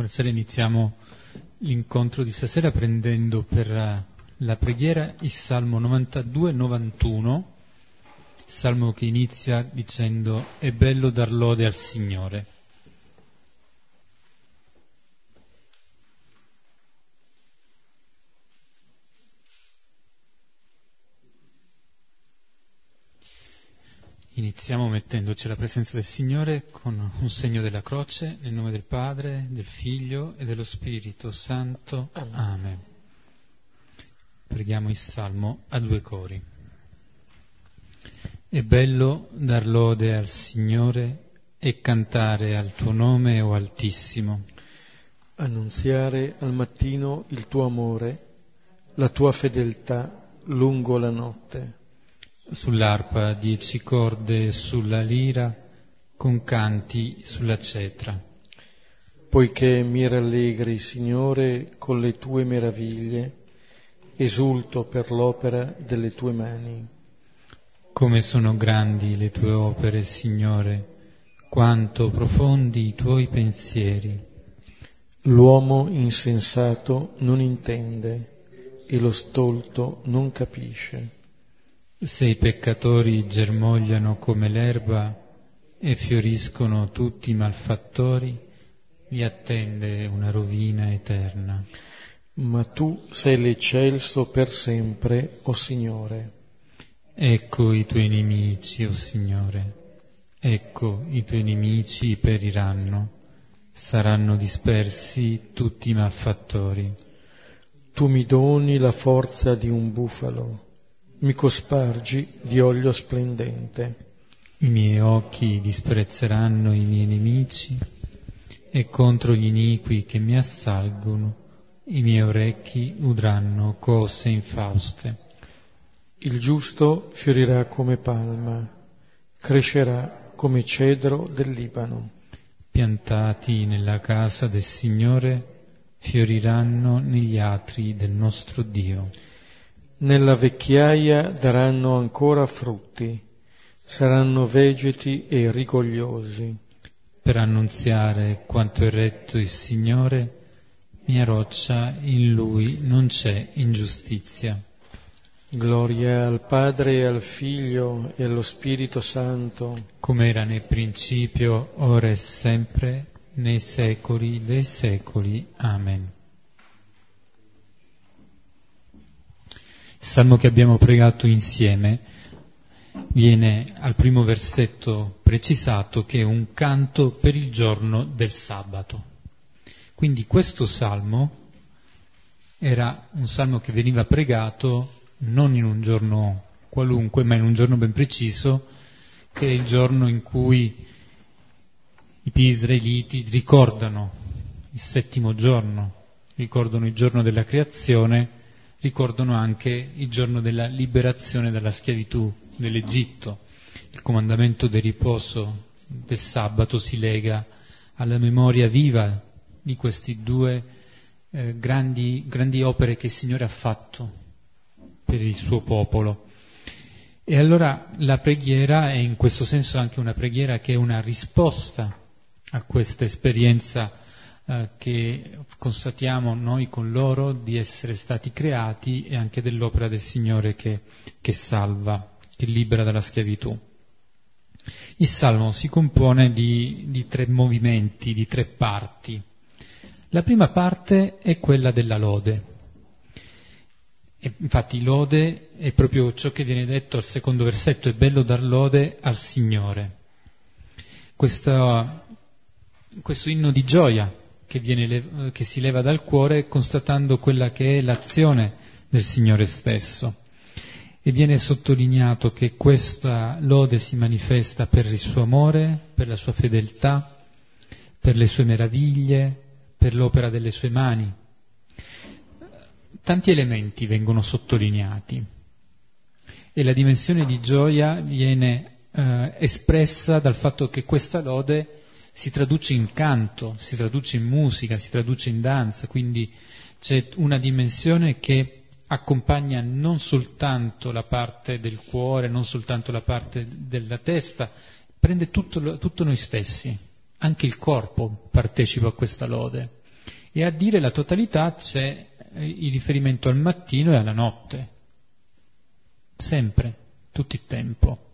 Buonasera, iniziamo l'incontro di stasera prendendo per eh, la preghiera il Salmo 92-91, salmo che inizia dicendo è bello dar lode al Signore. Iniziamo mettendoci alla presenza del Signore con un segno della croce, nel nome del Padre, del Figlio e dello Spirito Santo. Amen. Amen. Preghiamo il Salmo a due cori. È bello dar lode al Signore e cantare al tuo nome, o Altissimo. Annunziare al mattino il tuo amore, la tua fedeltà lungo la notte sull'arpa dieci corde sulla lira, con canti sulla cetra. Poiché mi rallegri, Signore, con le tue meraviglie, esulto per l'opera delle tue mani. Come sono grandi le tue opere, Signore, quanto profondi i tuoi pensieri. L'uomo insensato non intende e lo stolto non capisce. Se i peccatori germogliano come l'erba e fioriscono tutti i malfattori, li attende una rovina eterna. Ma tu sei l'eccelso per sempre, o oh Signore. Ecco i tuoi nemici, o oh Signore. Ecco i tuoi nemici periranno. Saranno dispersi tutti i malfattori. Tu mi doni la forza di un bufalo mi cospargi di olio splendente. I miei occhi disprezzeranno i miei nemici e contro gli iniqui che mi assalgono i miei orecchi udranno cose infauste. Il giusto fiorirà come palma, crescerà come cedro del Libano. Piantati nella casa del Signore, fioriranno negli atri del nostro Dio nella vecchiaia daranno ancora frutti, saranno vegeti e rigogliosi. Per annunziare quanto è retto il Signore, mia roccia, in Lui non c'è ingiustizia. Gloria al Padre e al Figlio e allo Spirito Santo. Come era nel principio, ora e sempre, nei secoli dei secoli. Amen. Salmo che abbiamo pregato insieme viene al primo versetto precisato che è un canto per il giorno del sabato. Quindi questo salmo era un salmo che veniva pregato non in un giorno qualunque, ma in un giorno ben preciso, che è il giorno in cui i israeliti ricordano il settimo giorno, ricordano il giorno della creazione ricordano anche il giorno della liberazione dalla schiavitù dell'Egitto. Il comandamento del riposo del sabato si lega alla memoria viva di queste due eh, grandi, grandi opere che il Signore ha fatto per il suo popolo. E allora la preghiera è in questo senso anche una preghiera che è una risposta a questa esperienza eh, che constatiamo noi con loro di essere stati creati e anche dell'opera del Signore che, che salva, che libera dalla schiavitù. Il Salmo si compone di, di tre movimenti, di tre parti. La prima parte è quella della lode. E infatti lode è proprio ciò che viene detto al secondo versetto, è bello dar lode al Signore. Questo, questo inno di gioia che, viene, che si leva dal cuore constatando quella che è l'azione del Signore stesso. E viene sottolineato che questa lode si manifesta per il suo amore, per la sua fedeltà, per le sue meraviglie, per l'opera delle sue mani. Tanti elementi vengono sottolineati e la dimensione di gioia viene eh, espressa dal fatto che questa lode si traduce in canto, si traduce in musica, si traduce in danza, quindi c'è una dimensione che accompagna non soltanto la parte del cuore, non soltanto la parte della testa, prende tutto, tutto noi stessi, anche il corpo partecipa a questa lode. E a dire la totalità c'è eh, il riferimento al mattino e alla notte, sempre, tutto il tempo.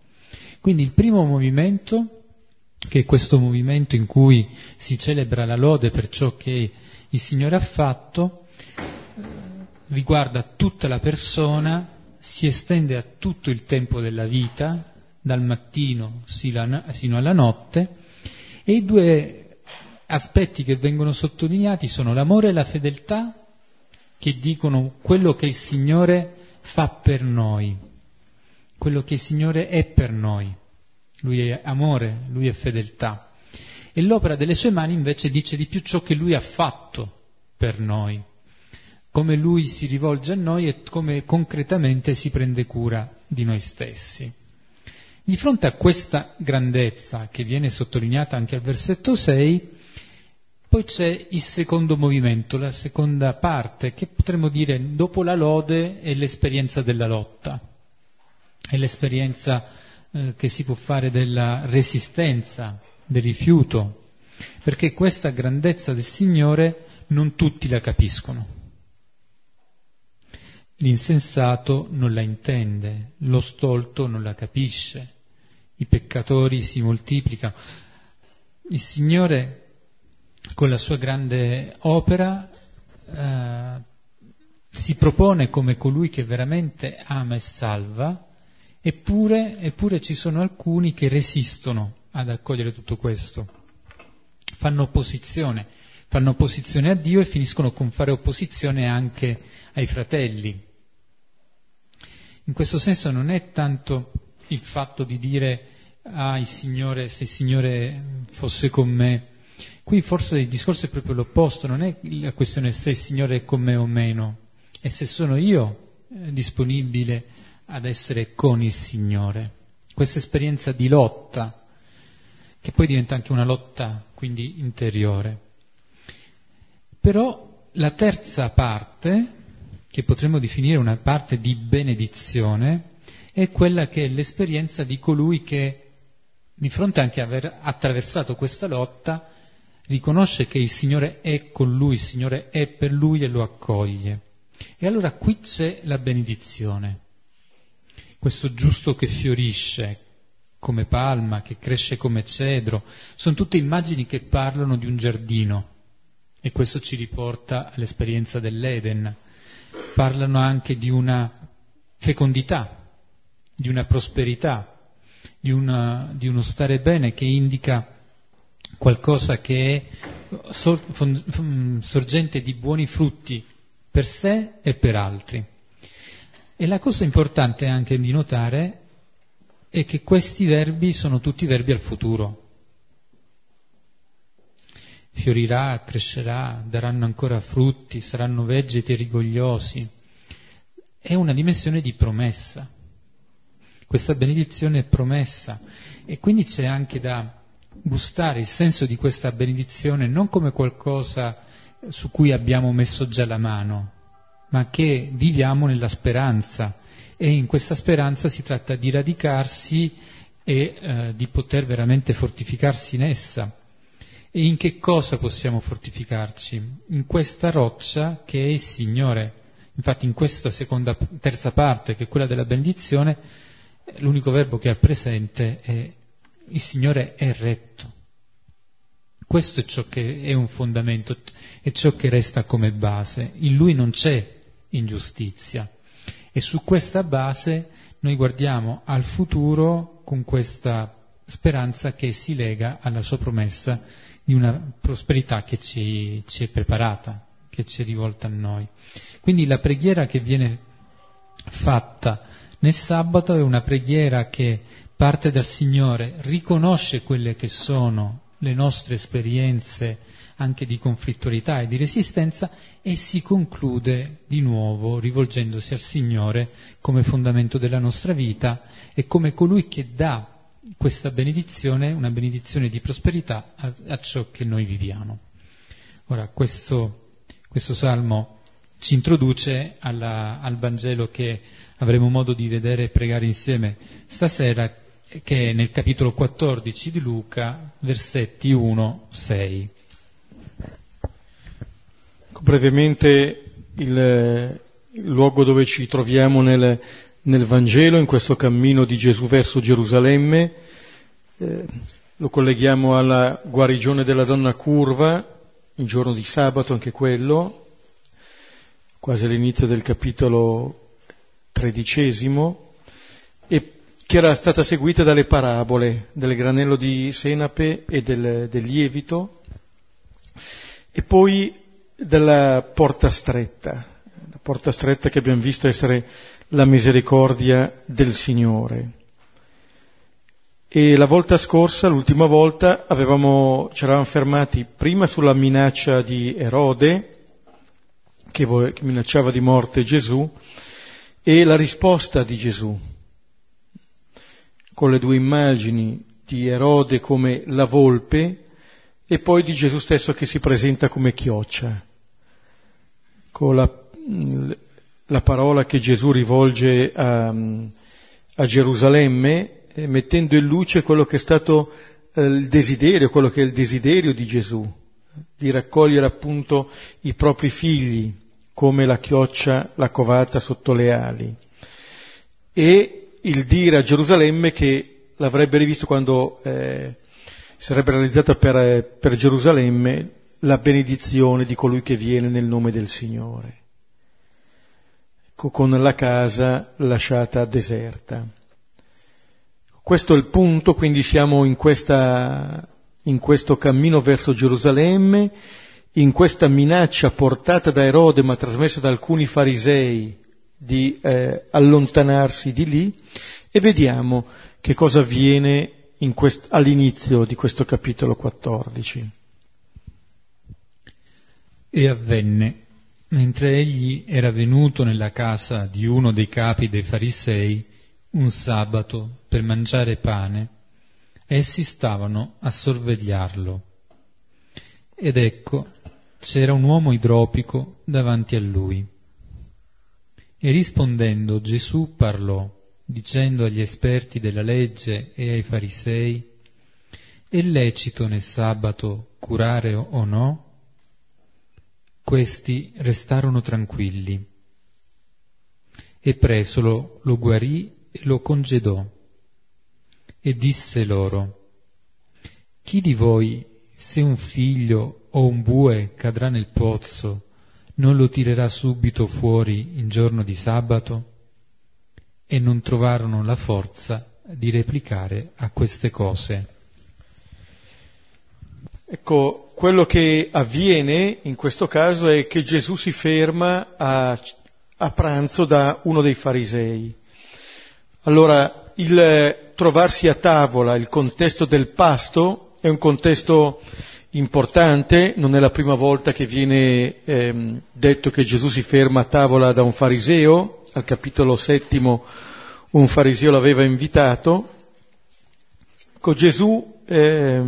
Quindi il primo movimento, che questo movimento in cui si celebra la lode per ciò che il Signore ha fatto, riguarda tutta la persona, si estende a tutto il tempo della vita, dal mattino sino alla notte, e i due aspetti che vengono sottolineati sono l'amore e la fedeltà, che dicono quello che il Signore fa per noi, quello che il Signore è per noi. Lui è amore, lui è fedeltà. E l'opera delle sue mani invece dice di più ciò che lui ha fatto per noi, come lui si rivolge a noi e come concretamente si prende cura di noi stessi. Di fronte a questa grandezza che viene sottolineata anche al versetto 6, poi c'è il secondo movimento, la seconda parte, che potremmo dire dopo la lode è l'esperienza della lotta, è l'esperienza eh, che si può fare della resistenza, del rifiuto, perché questa grandezza del Signore non tutti la capiscono. L'insensato non la intende, lo stolto non la capisce, i peccatori si moltiplicano. Il Signore, con la sua grande opera, eh, si propone come colui che veramente ama e salva, eppure, eppure ci sono alcuni che resistono ad accogliere tutto questo, fanno opposizione fanno opposizione a Dio e finiscono con fare opposizione anche ai fratelli. In questo senso non è tanto il fatto di dire ah il Signore, se il Signore fosse con me. Qui forse il discorso è proprio l'opposto, non è la questione se il Signore è con me o meno, è se sono io eh, disponibile ad essere con il Signore. Questa esperienza di lotta, che poi diventa anche una lotta quindi interiore. Però la terza parte, che potremmo definire una parte di benedizione, è quella che è l'esperienza di colui che, di fronte anche a aver attraversato questa lotta, riconosce che il Signore è con lui, il Signore è per lui e lo accoglie. E allora qui c'è la benedizione, questo giusto che fiorisce come palma, che cresce come cedro, sono tutte immagini che parlano di un giardino e questo ci riporta all'esperienza dell'Eden. Parlano anche di una fecondità, di una prosperità, di, una, di uno stare bene che indica qualcosa che è sorgente di buoni frutti per sé e per altri. E la cosa importante anche di notare è che questi verbi sono tutti verbi al futuro fiorirà, crescerà, daranno ancora frutti, saranno vegeti rigogliosi. È una dimensione di promessa. Questa benedizione è promessa e quindi c'è anche da gustare il senso di questa benedizione non come qualcosa su cui abbiamo messo già la mano, ma che viviamo nella speranza e in questa speranza si tratta di radicarsi e eh, di poter veramente fortificarsi in essa. E in che cosa possiamo fortificarci? In questa roccia che è il Signore. Infatti in questa seconda, terza parte, che è quella della benedizione, l'unico verbo che ha presente è il Signore è retto. Questo è ciò che è un fondamento, è ciò che resta come base. In Lui non c'è ingiustizia. E su questa base noi guardiamo al futuro con questa speranza che si lega alla sua promessa di una prosperità che ci, ci è preparata, che ci è rivolta a noi. Quindi la preghiera che viene fatta nel sabato è una preghiera che parte dal Signore, riconosce quelle che sono le nostre esperienze anche di conflittualità e di resistenza e si conclude di nuovo rivolgendosi al Signore come fondamento della nostra vita e come colui che dà questa benedizione, una benedizione di prosperità a, a ciò che noi viviamo. Ora, questo, questo salmo ci introduce alla, al Vangelo che avremo modo di vedere e pregare insieme stasera, che è nel capitolo 14 di Luca, versetti 1-6. Brevemente il, luogo dove ci troviamo nel, nel, Vangelo, in questo cammino di Gesù verso Gerusalemme, eh, lo colleghiamo alla guarigione della donna curva, il giorno di sabato anche quello, quasi all'inizio del capitolo tredicesimo, e che era stata seguita dalle parabole del granello di senape e del, del lievito, e poi della porta stretta, la porta stretta che abbiamo visto essere la misericordia del Signore. E la volta scorsa, l'ultima volta, avevamo, ci eravamo fermati prima sulla minaccia di Erode, che, che minacciava di morte Gesù, e la risposta di Gesù con le due immagini di Erode come la volpe e poi di Gesù stesso che si presenta come chioccia, con la, la parola che Gesù rivolge a, a Gerusalemme, eh, mettendo in luce quello che è stato eh, il desiderio, quello che è il desiderio di Gesù, di raccogliere appunto i propri figli come la chioccia, la covata sotto le ali. E il dire a Gerusalemme che l'avrebbe rivisto quando eh, sarebbe realizzata per, per Gerusalemme la benedizione di colui che viene nel nome del Signore, con la casa lasciata deserta. Questo è il punto, quindi siamo in, questa, in questo cammino verso Gerusalemme, in questa minaccia portata da Erode ma trasmessa da alcuni farisei di eh, allontanarsi di lì e vediamo che cosa avviene quest- all'inizio di questo capitolo 14. E avvenne, mentre egli era venuto nella casa di uno dei capi dei farisei, un sabato per mangiare pane, essi stavano a sorvegliarlo. Ed ecco, c'era un uomo idropico davanti a lui e rispondendo Gesù parlò, dicendo agli esperti della legge e ai farisei, è lecito nel sabato curare o no? Questi restarono tranquilli. E presolo lo guarì e lo congedò. E disse loro, chi di voi, se un figlio o un bue cadrà nel pozzo, non lo tirerà subito fuori in giorno di sabato? E non trovarono la forza di replicare a queste cose. Ecco, quello che avviene in questo caso è che Gesù si ferma a, a pranzo da uno dei farisei. Allora, il trovarsi a tavola, il contesto del pasto, è un contesto importante, non è la prima volta che viene ehm, detto che Gesù si ferma a tavola da un fariseo, al capitolo settimo un fariseo l'aveva invitato, ecco Gesù eh,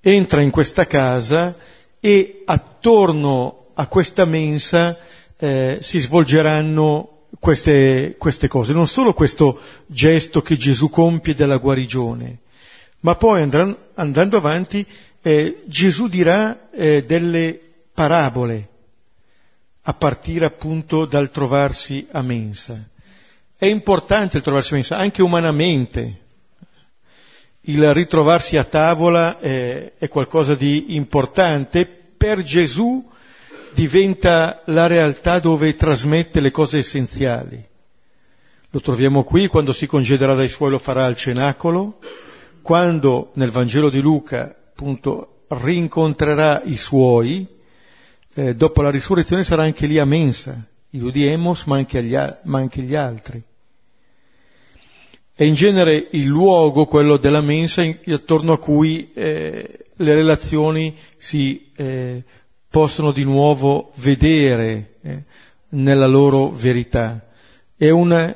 entra in questa casa e attorno a questa mensa eh, si svolgeranno queste, queste cose, non solo questo gesto che Gesù compie della guarigione, ma poi andranno, andando avanti eh, Gesù dirà eh, delle parabole a partire appunto dal trovarsi a mensa. È importante il trovarsi a mensa, anche umanamente. Il ritrovarsi a tavola eh, è qualcosa di importante. Per Gesù diventa la realtà dove trasmette le cose essenziali. Lo troviamo qui quando si congederà dai suoi lo farà al cenacolo, quando nel Vangelo di Luca appunto rincontrerà i suoi, eh, dopo la risurrezione sarà anche lì a mensa, i due di Emos ma ma anche gli altri. È in genere il luogo, quello della mensa, attorno a cui eh, le relazioni si eh, possono di nuovo vedere eh, nella loro verità. È un,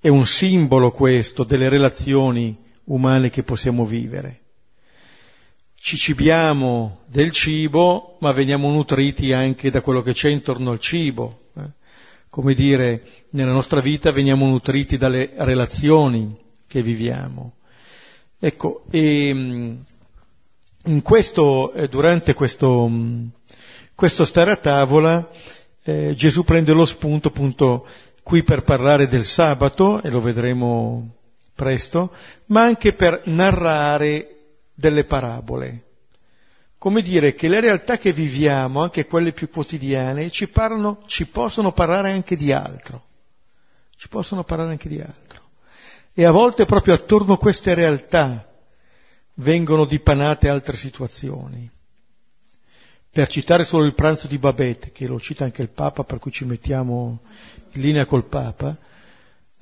è un simbolo questo delle relazioni umane che possiamo vivere ci cibiamo del cibo, ma veniamo nutriti anche da quello che c'è intorno al cibo. Eh? Come dire, nella nostra vita veniamo nutriti dalle relazioni che viviamo. Ecco, e mm, in questo, eh, durante questo, mm, questo stare a tavola, eh, Gesù prende lo spunto appunto qui per parlare del sabato, e lo vedremo presto, ma anche per narrare delle parabole. Come dire che le realtà che viviamo, anche quelle più quotidiane, ci, parlano, ci possono parlare anche di altro. Ci possono parlare anche di altro. E a volte proprio attorno a queste realtà vengono dipanate altre situazioni. Per citare solo il pranzo di Babette, che lo cita anche il Papa, per cui ci mettiamo in linea col Papa,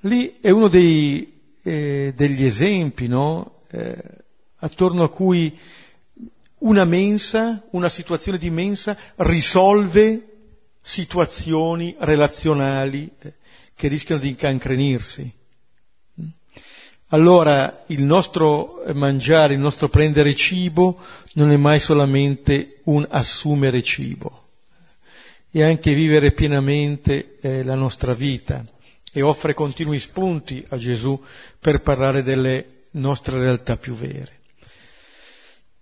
lì è uno dei, eh, degli esempi, no? eh, attorno a cui una mensa, una situazione di mensa risolve situazioni relazionali eh, che rischiano di incancrenirsi. Allora il nostro mangiare, il nostro prendere cibo non è mai solamente un assumere cibo, è anche vivere pienamente eh, la nostra vita e offre continui spunti a Gesù per parlare delle nostre realtà più vere.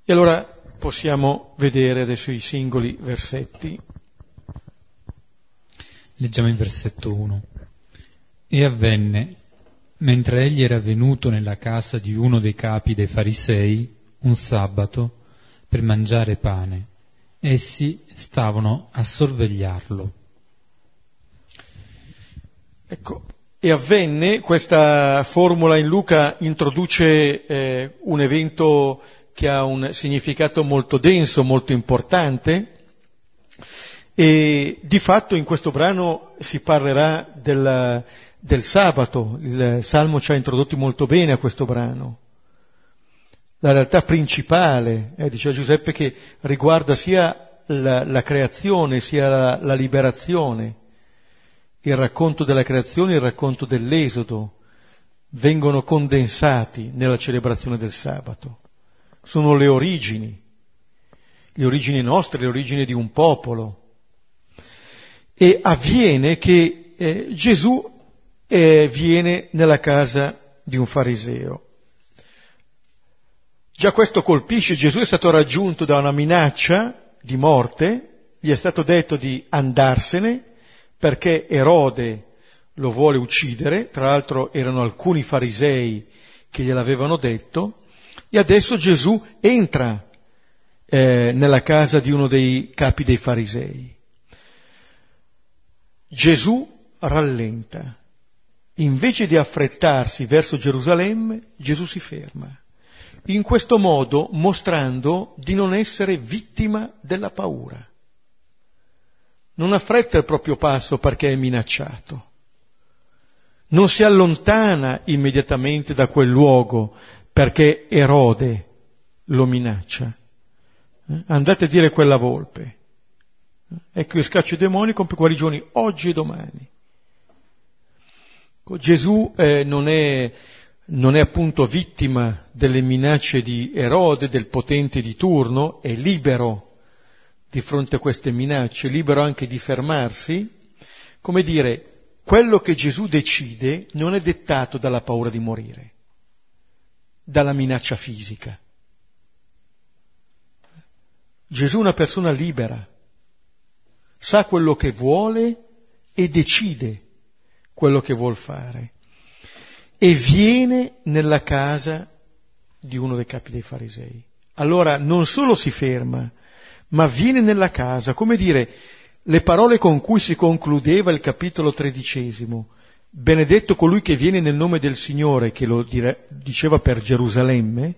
E allora possiamo vedere adesso i singoli versetti. Leggiamo il versetto 1. E avvenne, mentre egli era venuto nella casa di uno dei capi dei farisei, un sabato, per mangiare pane, essi stavano a sorvegliarlo. Ecco, e avvenne, questa formula in Luca introduce eh, un evento che ha un significato molto denso, molto importante, e di fatto in questo brano si parlerà del, del sabato, il Salmo ci ha introdotti molto bene a questo brano. La realtà principale, eh, diceva Giuseppe, che riguarda sia la, la creazione sia la, la liberazione, il racconto della creazione e il racconto dell'esodo vengono condensati nella celebrazione del sabato sono le origini, le origini nostre, le origini di un popolo. E avviene che eh, Gesù eh, viene nella casa di un fariseo. Già questo colpisce, Gesù è stato raggiunto da una minaccia di morte, gli è stato detto di andarsene perché Erode lo vuole uccidere, tra l'altro erano alcuni farisei che gliel'avevano detto, e adesso Gesù entra eh, nella casa di uno dei capi dei farisei. Gesù rallenta. Invece di affrettarsi verso Gerusalemme, Gesù si ferma. In questo modo mostrando di non essere vittima della paura. Non affretta il proprio passo perché è minacciato. Non si allontana immediatamente da quel luogo perché Erode lo minaccia. Eh? Andate a dire quella volpe. Eh? Ecco io scaccio i demoni con guarigioni oggi e domani. Gesù eh, non, è, non è appunto vittima delle minacce di Erode, del potente di turno, è libero di fronte a queste minacce, libero anche di fermarsi. Come dire, quello che Gesù decide non è dettato dalla paura di morire dalla minaccia fisica. Gesù è una persona libera, sa quello che vuole e decide quello che vuol fare e viene nella casa di uno dei capi dei farisei. Allora non solo si ferma, ma viene nella casa, come dire, le parole con cui si concludeva il capitolo tredicesimo, benedetto colui che viene nel nome del Signore, che lo dire, diceva per Gerusalemme,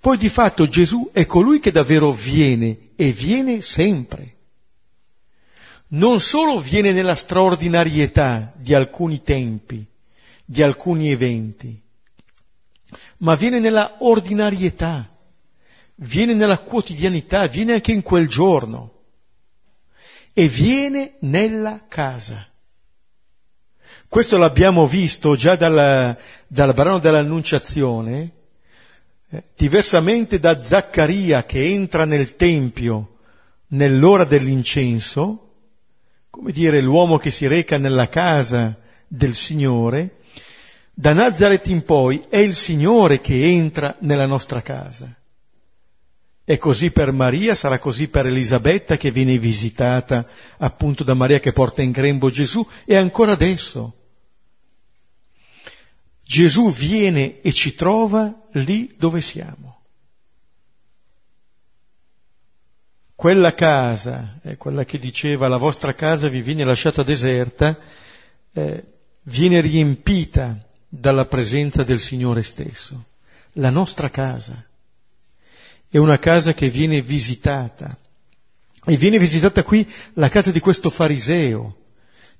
poi di fatto Gesù è colui che davvero viene e viene sempre. Non solo viene nella straordinarietà di alcuni tempi, di alcuni eventi, ma viene nella ordinarietà, viene nella quotidianità, viene anche in quel giorno e viene nella casa. Questo l'abbiamo visto già dal, dal brano dell'Annunciazione, eh, diversamente da Zaccaria che entra nel Tempio nell'ora dell'incenso, come dire l'uomo che si reca nella casa del Signore, da Nazareth in poi è il Signore che entra nella nostra casa. È così per Maria, sarà così per Elisabetta che viene visitata appunto da Maria che porta in grembo Gesù e ancora adesso. Gesù viene e ci trova lì dove siamo. Quella casa, è quella che diceva la vostra casa vi viene lasciata deserta, eh, viene riempita dalla presenza del Signore stesso. La nostra casa è una casa che viene visitata. E viene visitata qui la casa di questo fariseo.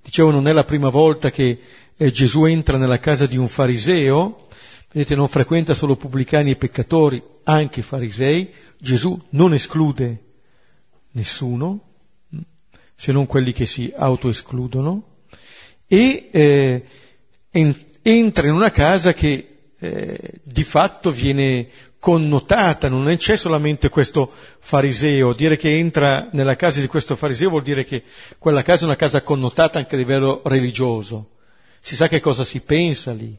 Dicevo, non è la prima volta che eh, Gesù entra nella casa di un fariseo. Vedete, non frequenta solo pubblicani e peccatori, anche farisei. Gesù non esclude nessuno, mm, se non quelli che si autoescludono. E eh, entra in una casa che eh, di fatto viene connotata, non c'è solamente questo fariseo, dire che entra nella casa di questo fariseo vuol dire che quella casa è una casa connotata anche a livello religioso, si sa che cosa si pensa lì,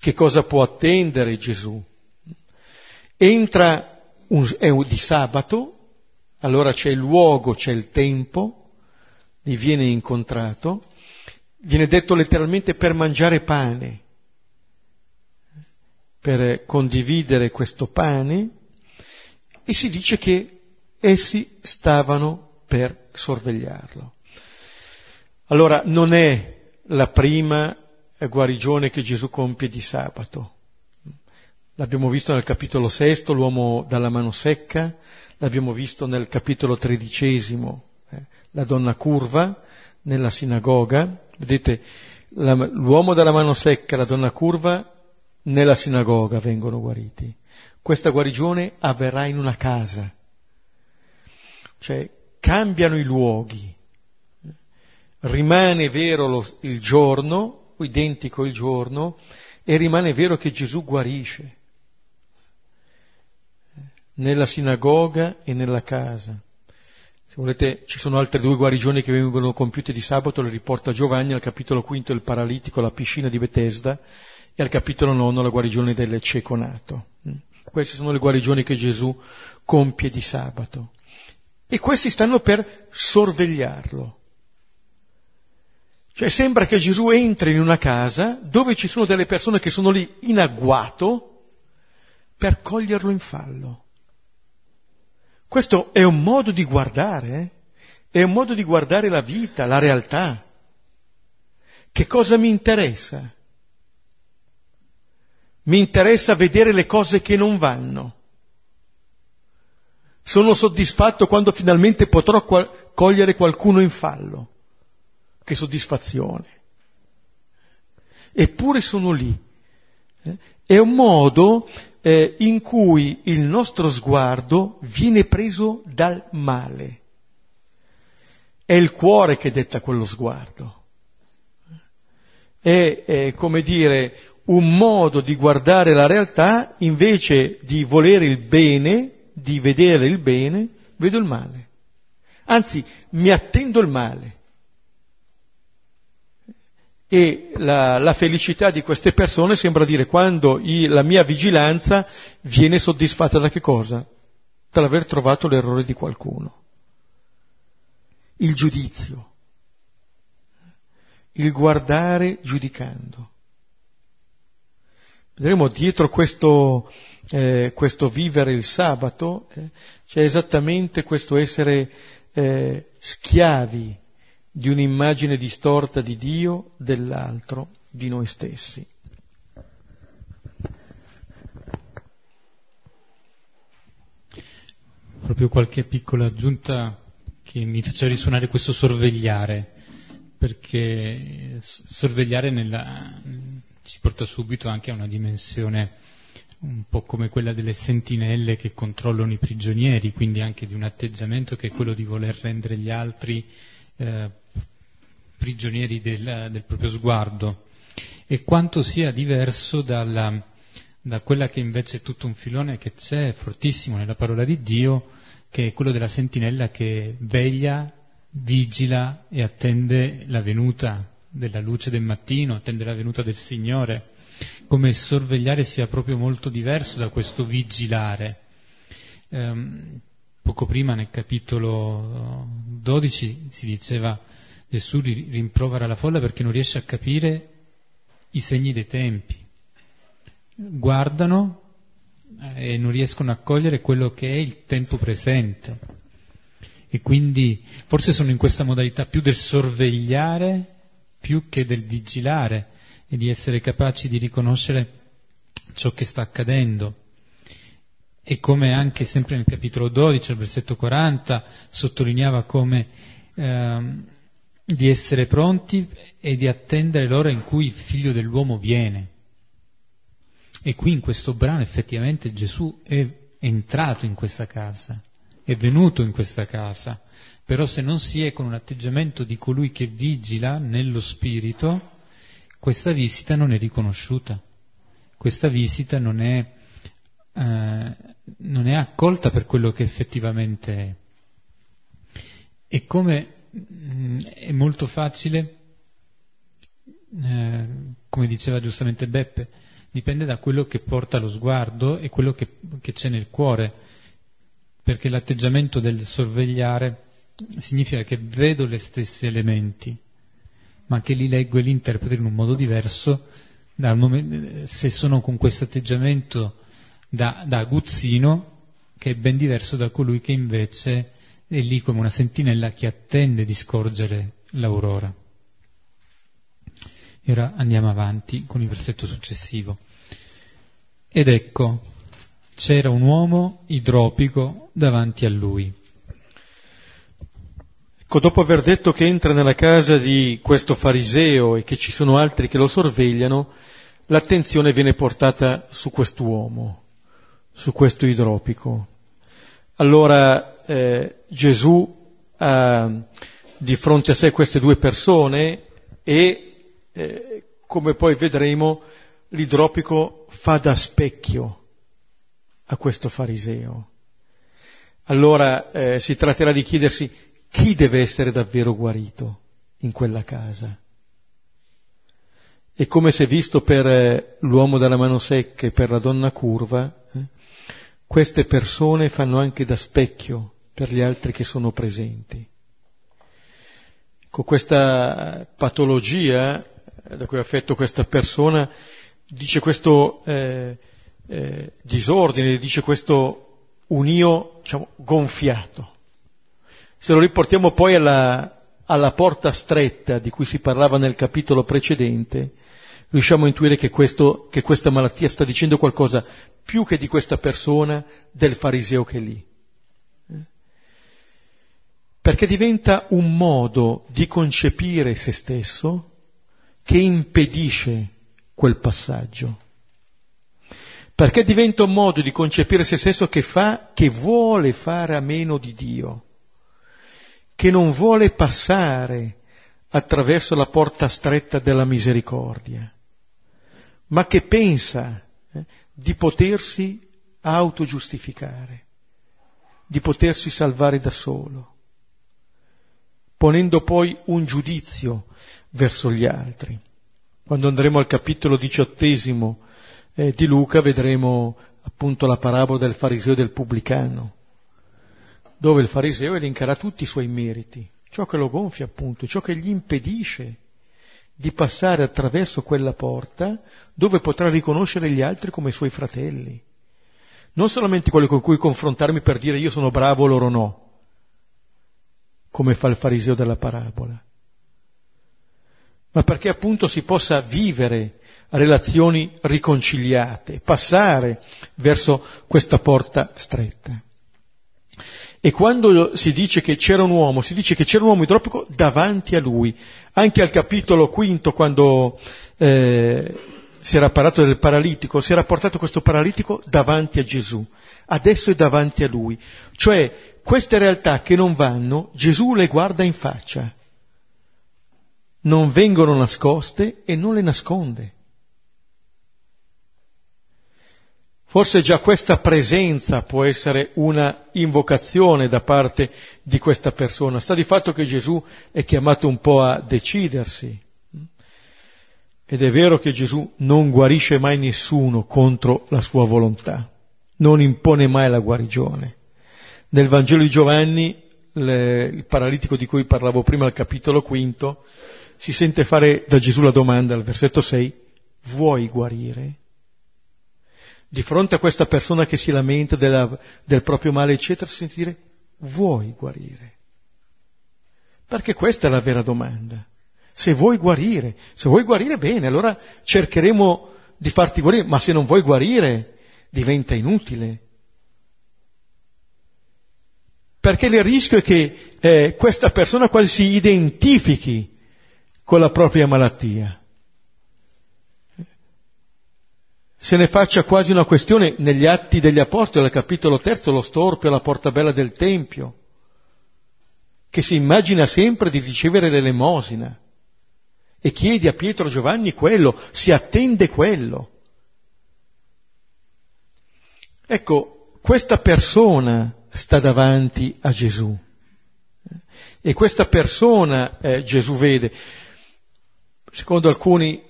che cosa può attendere Gesù. Entra un, è di sabato, allora c'è il luogo, c'è il tempo, gli viene incontrato, viene detto letteralmente per mangiare pane, per condividere questo pane e si dice che essi stavano per sorvegliarlo. Allora non è la prima guarigione che Gesù compie di sabato. L'abbiamo visto nel capitolo sesto, l'uomo dalla mano secca, l'abbiamo visto nel capitolo tredicesimo, eh, la donna curva nella sinagoga. Vedete, la, l'uomo dalla mano secca, la donna curva nella sinagoga vengono guariti. Questa guarigione avverrà in una casa, cioè cambiano i luoghi. Rimane vero lo, il giorno, identico il giorno, e rimane vero che Gesù guarisce nella sinagoga e nella casa. Se volete, ci sono altre due guarigioni che vengono compiute di sabato, le riporta Giovanni al capitolo quinto, il paralitico, la piscina di Betesda, e al capitolo nono la guarigione del cieco nato. Mm. Queste sono le guarigioni che Gesù compie di sabato. E questi stanno per sorvegliarlo. Cioè sembra che Gesù entri in una casa dove ci sono delle persone che sono lì in agguato per coglierlo in fallo. Questo è un modo di guardare, eh? è un modo di guardare la vita, la realtà. Che cosa mi interessa? Mi interessa vedere le cose che non vanno. Sono soddisfatto quando finalmente potrò qual- cogliere qualcuno in fallo. Che soddisfazione. Eppure sono lì. Eh? È un modo eh, in cui il nostro sguardo viene preso dal male. È il cuore che detta quello sguardo. È, è come dire un modo di guardare la realtà invece di volere il bene, di vedere il bene, vedo il male. Anzi, mi attendo il male. E la, la felicità di queste persone sembra dire quando i, la mia vigilanza viene soddisfatta da che cosa? Dall'aver trovato l'errore di qualcuno. Il giudizio. Il guardare giudicando. Vedremo dietro questo, eh, questo vivere il sabato, eh, c'è esattamente questo essere eh, schiavi di un'immagine distorta di Dio, dell'altro, di noi stessi. Proprio qualche piccola aggiunta che mi faceva risuonare questo sorvegliare, perché sorvegliare nella, ci porta subito anche a una dimensione un po' come quella delle sentinelle che controllano i prigionieri, quindi anche di un atteggiamento che è quello di voler rendere gli altri eh, prigionieri del, del, proprio sguardo. E quanto sia diverso dalla, da quella che invece è tutto un filone che c'è fortissimo nella parola di Dio, che è quello della sentinella che veglia, vigila e attende la venuta della luce del mattino, attende la venuta del Signore, come sorvegliare sia proprio molto diverso da questo vigilare. Um, poco prima nel capitolo 12 si diceva Gesù rimprovera la folla perché non riesce a capire i segni dei tempi. Guardano eh, e non riescono a cogliere quello che è il tempo presente. E quindi forse sono in questa modalità più del sorvegliare più che del vigilare e di essere capaci di riconoscere ciò che sta accadendo. E come anche sempre nel capitolo 12, al versetto 40, sottolineava come ehm, di essere pronti e di attendere l'ora in cui il figlio dell'uomo viene. E qui in questo brano effettivamente Gesù è entrato in questa casa, è venuto in questa casa, però se non si è con un atteggiamento di colui che vigila nello spirito, questa visita non è riconosciuta, questa visita non è, eh, non è accolta per quello che effettivamente è. E come Mm, è molto facile, eh, come diceva giustamente Beppe, dipende da quello che porta lo sguardo e quello che, che c'è nel cuore, perché l'atteggiamento del sorvegliare significa che vedo le stesse elementi, ma che li leggo e li interpreto in un modo diverso momento, se sono con questo atteggiamento da, da aguzzino, che è ben diverso da colui che invece è lì come una sentinella che attende di scorgere l'aurora. E ora andiamo avanti con il versetto successivo. Ed ecco, c'era un uomo idropico davanti a lui. Ecco, dopo aver detto che entra nella casa di questo fariseo e che ci sono altri che lo sorvegliano, l'attenzione viene portata su quest'uomo, su questo idropico. Allora eh, Gesù ha di fronte a sé queste due persone e, eh, come poi vedremo, l'idropico fa da specchio a questo fariseo. Allora eh, si tratterà di chiedersi chi deve essere davvero guarito in quella casa. E come si è visto per eh, l'uomo dalla mano secca e per la donna curva, eh, queste persone fanno anche da specchio per gli altri che sono presenti. Con questa patologia da cui affetto questa persona dice questo eh, eh, disordine, dice questo un io diciamo, gonfiato. Se lo riportiamo poi alla, alla porta stretta di cui si parlava nel capitolo precedente, riusciamo a intuire che, questo, che questa malattia sta dicendo qualcosa più che di questa persona, del fariseo che è lì. Perché diventa un modo di concepire se stesso che impedisce quel passaggio. Perché diventa un modo di concepire se stesso che fa, che vuole fare a meno di Dio, che non vuole passare attraverso la porta stretta della misericordia, ma che pensa eh, di potersi autogiustificare, di potersi salvare da solo ponendo poi un giudizio verso gli altri. Quando andremo al capitolo diciottesimo eh, di Luca vedremo appunto la parabola del fariseo e del pubblicano, dove il fariseo elencherà tutti i suoi meriti, ciò che lo gonfia appunto, ciò che gli impedisce di passare attraverso quella porta dove potrà riconoscere gli altri come suoi fratelli. Non solamente quelli con cui confrontarmi per dire io sono bravo, loro no, come fa il fariseo della parabola, ma perché appunto si possa vivere relazioni riconciliate, passare verso questa porta stretta. E quando si dice che c'era un uomo, si dice che c'era un uomo idropico davanti a lui. Anche al capitolo quinto, quando eh, si era parlato del paralitico, si era portato questo paralitico davanti a Gesù. Adesso è davanti a lui. Cioè, queste realtà che non vanno, Gesù le guarda in faccia. Non vengono nascoste e non le nasconde. Forse già questa presenza può essere una invocazione da parte di questa persona. Sta di fatto che Gesù è chiamato un po' a decidersi. Ed è vero che Gesù non guarisce mai nessuno contro la sua volontà, non impone mai la guarigione Nel Vangelo di Giovanni, le, il paralitico di cui parlavo prima al capitolo quinto, si sente fare da Gesù la domanda al versetto 6, vuoi guarire? Di fronte a questa persona che si lamenta della, del proprio male, eccetera, dire, vuoi guarire? Perché questa è la vera domanda. Se vuoi guarire, se vuoi guarire bene, allora cercheremo di farti guarire, ma se non vuoi guarire, diventa inutile. Perché il rischio è che eh, questa persona quasi si identifichi con la propria malattia. Se ne faccia quasi una questione negli atti degli Apostoli, al capitolo terzo, lo storpio alla portabella del Tempio, che si immagina sempre di ricevere l'elemosina e chiede a Pietro Giovanni quello, si attende quello. Ecco, questa persona sta davanti a Gesù e questa persona eh, Gesù vede secondo alcuni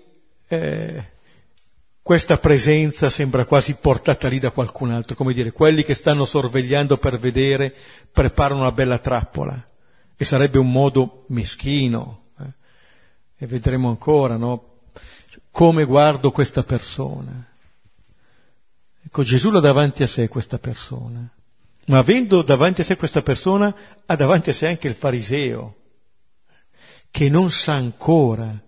eh, questa presenza sembra quasi portata lì da qualcun altro, come dire, quelli che stanno sorvegliando per vedere preparano una bella trappola e sarebbe un modo meschino, eh? e vedremo ancora, no? Come guardo questa persona. Ecco, Gesù ha davanti a sé questa persona, ma avendo davanti a sé questa persona, ha davanti a sé anche il fariseo, che non sa ancora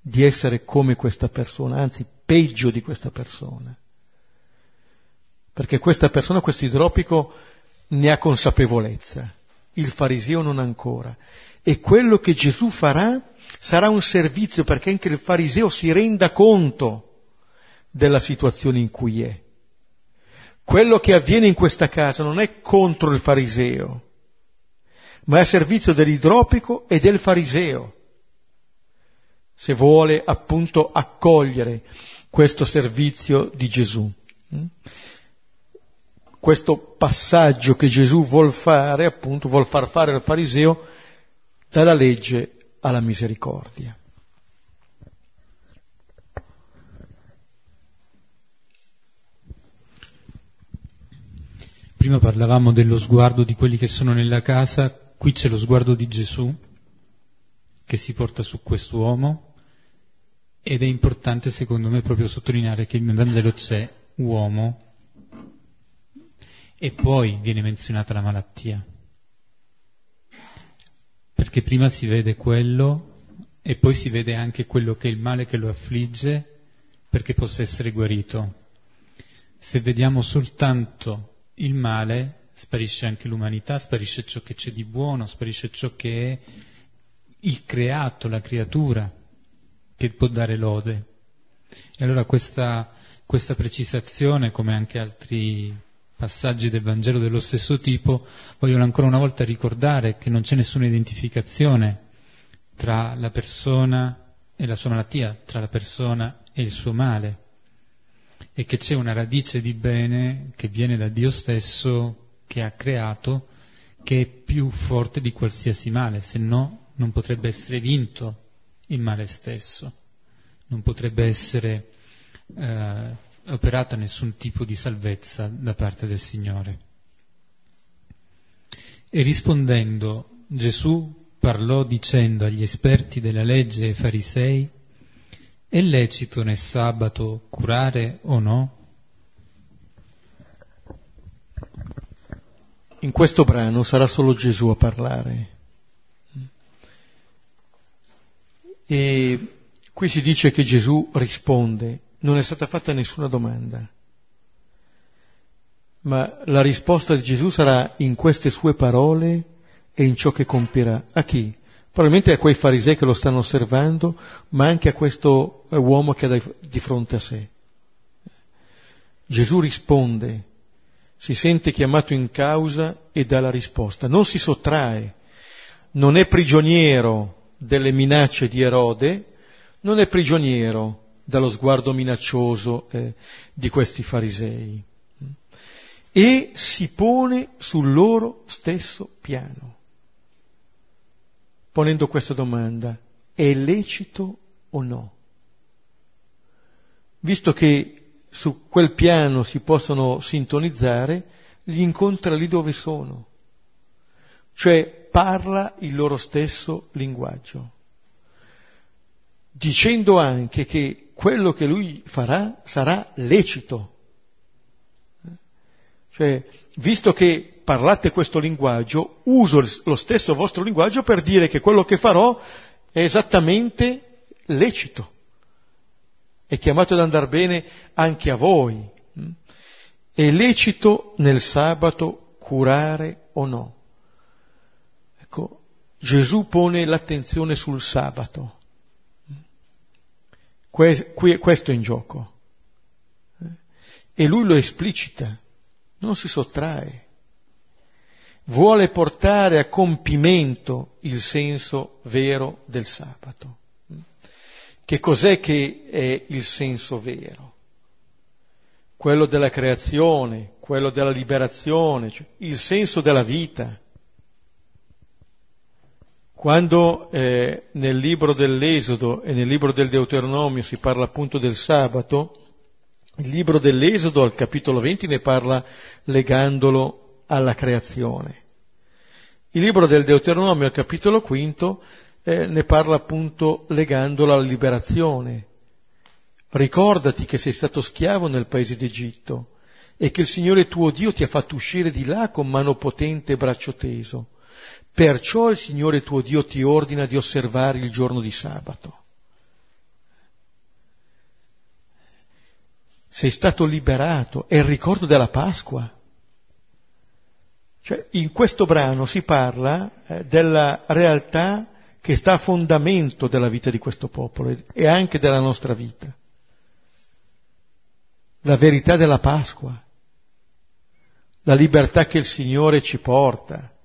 di essere come questa persona, anzi peggio di questa persona. Perché questa persona, questo idropico, ne ha consapevolezza, il fariseo non ancora. E quello che Gesù farà sarà un servizio perché anche il fariseo si renda conto della situazione in cui è. Quello che avviene in questa casa non è contro il fariseo, ma è a servizio dell'idropico e del fariseo se vuole appunto accogliere questo servizio di Gesù. Questo passaggio che Gesù vuol fare, appunto, vuol far fare al fariseo dalla legge alla misericordia. Prima parlavamo dello sguardo di quelli che sono nella casa, qui c'è lo sguardo di Gesù che si porta su quest'uomo ed è importante secondo me proprio sottolineare che nel Vangelo c'è uomo e poi viene menzionata la malattia. Perché prima si vede quello e poi si vede anche quello che è il male che lo affligge perché possa essere guarito. Se vediamo soltanto il male, sparisce anche l'umanità, sparisce ciò che c'è di buono, sparisce ciò che è il creato, la creatura che può dare lode. E allora questa, questa precisazione, come anche altri passaggi del Vangelo dello stesso tipo, vogliono ancora una volta ricordare che non c'è nessuna identificazione tra la persona e la sua malattia, tra la persona e il suo male, e che c'è una radice di bene che viene da Dio stesso, che ha creato, che è più forte di qualsiasi male, se no non potrebbe essere vinto il male stesso, non potrebbe essere eh, operata nessun tipo di salvezza da parte del Signore. E rispondendo Gesù parlò dicendo agli esperti della legge e ai farisei, è lecito nel sabato curare o no? In questo brano sarà solo Gesù a parlare. E qui si dice che Gesù risponde, non è stata fatta nessuna domanda, ma la risposta di Gesù sarà in queste sue parole e in ciò che compierà. A chi? Probabilmente a quei farisei che lo stanno osservando, ma anche a questo uomo che ha di fronte a sé. Gesù risponde, si sente chiamato in causa e dà la risposta, non si sottrae, non è prigioniero delle minacce di Erode, non è prigioniero dallo sguardo minaccioso eh, di questi farisei. E si pone sul loro stesso piano, ponendo questa domanda, è lecito o no? Visto che su quel piano si possono sintonizzare, li incontra lì dove sono, cioè parla il loro stesso linguaggio, dicendo anche che quello che lui farà sarà lecito. Cioè, visto che parlate questo linguaggio, uso lo stesso vostro linguaggio per dire che quello che farò è esattamente lecito. È chiamato ad andare bene anche a voi. È lecito nel sabato curare o no? Gesù pone l'attenzione sul sabato. questo è in gioco. E lui lo esplicita, non si sottrae. Vuole portare a compimento il senso vero del sabato. Che cos'è che è il senso vero? quello della creazione, quello della liberazione, cioè il senso della vita. Quando eh, nel libro dell'Esodo e nel libro del Deuteronomio si parla appunto del sabato, il libro dell'Esodo al capitolo 20 ne parla legandolo alla creazione. Il libro del Deuteronomio al capitolo quinto eh, ne parla appunto legandolo alla liberazione, Ricordati che sei stato schiavo nel paese d'Egitto e che il Signore tuo Dio ti ha fatto uscire di là con mano potente e braccio teso. Perciò il Signore tuo Dio ti ordina di osservare il giorno di sabato. Sei stato liberato, è il ricordo della Pasqua. Cioè, in questo brano si parla eh, della realtà che sta a fondamento della vita di questo popolo e anche della nostra vita la verità della Pasqua, la libertà che il Signore ci porta.